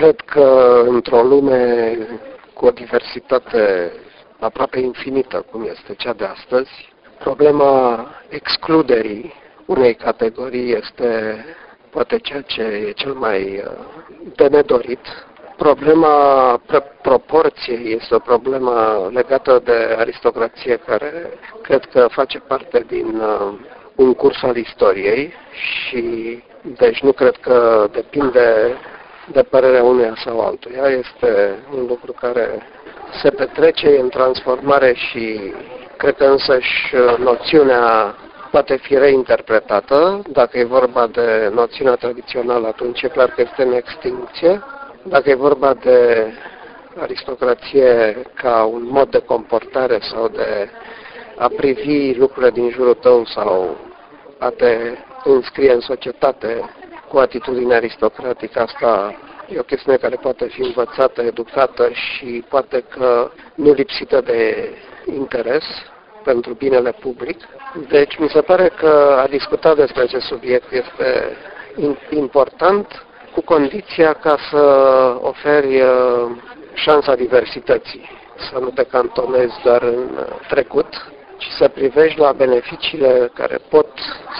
Cred că într-o lume cu o diversitate aproape infinită, cum este cea de astăzi, problema excluderii unei categorii este poate ceea ce e cel mai uh, de nedorit. Problema proporției este o problemă legată de aristocrație care cred că face parte din uh, un curs al istoriei și deci nu cred că depinde de părerea uneia sau altuia. Este un lucru care se petrece în transformare și cred că însăși noțiunea poate fi reinterpretată. Dacă e vorba de noțiunea tradițională, atunci e clar că este în extinție. Dacă e vorba de aristocrație ca un mod de comportare sau de a privi lucrurile din jurul tău sau a te înscrie în societate cu atitudine aristocratică, asta e o chestiune care poate fi învățată, educată și poate că nu lipsită de interes pentru binele public. Deci mi se pare că a discuta despre acest subiect este important cu condiția ca să oferi uh, șansa diversității, să nu te cantonezi doar în trecut, ci să privești la beneficiile care pot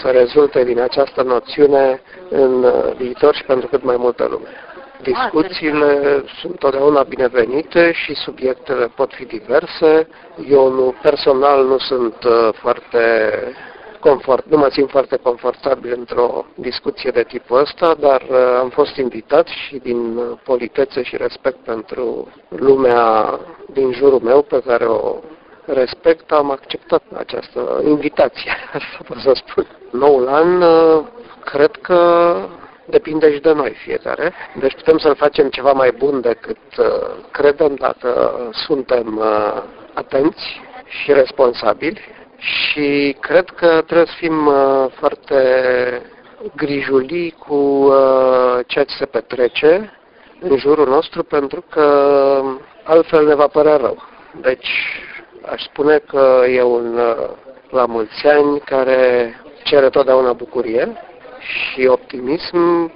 să rezulte din această noțiune în uh, viitor și pentru cât mai multă lume. Discuțiile sunt totdeauna binevenite și subiectele pot fi diverse. Eu nu, personal nu sunt uh, foarte confort, nu mă simt foarte confortabil într-o discuție de tipul ăsta, dar uh, am fost invitat și din politețe și respect pentru lumea din jurul meu pe care o respect, am acceptat această invitație, asta pot să spun. Noul an, uh, cred că depinde și de noi fiecare. Deci putem să-l facem ceva mai bun decât uh, credem dacă suntem uh, atenți și responsabili și cred că trebuie să fim foarte grijulii cu ceea ce se petrece în jurul nostru pentru că altfel ne va părea rău. Deci Aș spune că e un uh, la mulți ani care cere totdeauna bucurie și optimism,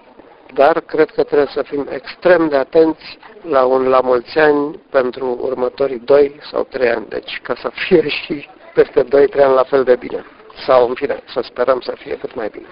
dar cred că trebuie să fim extrem de atenți la un la mulți ani pentru următorii 2 sau 3 ani, deci ca să fie și peste 2-3 ani la fel de bine. Sau, în fine, să sperăm să fie cât mai bine.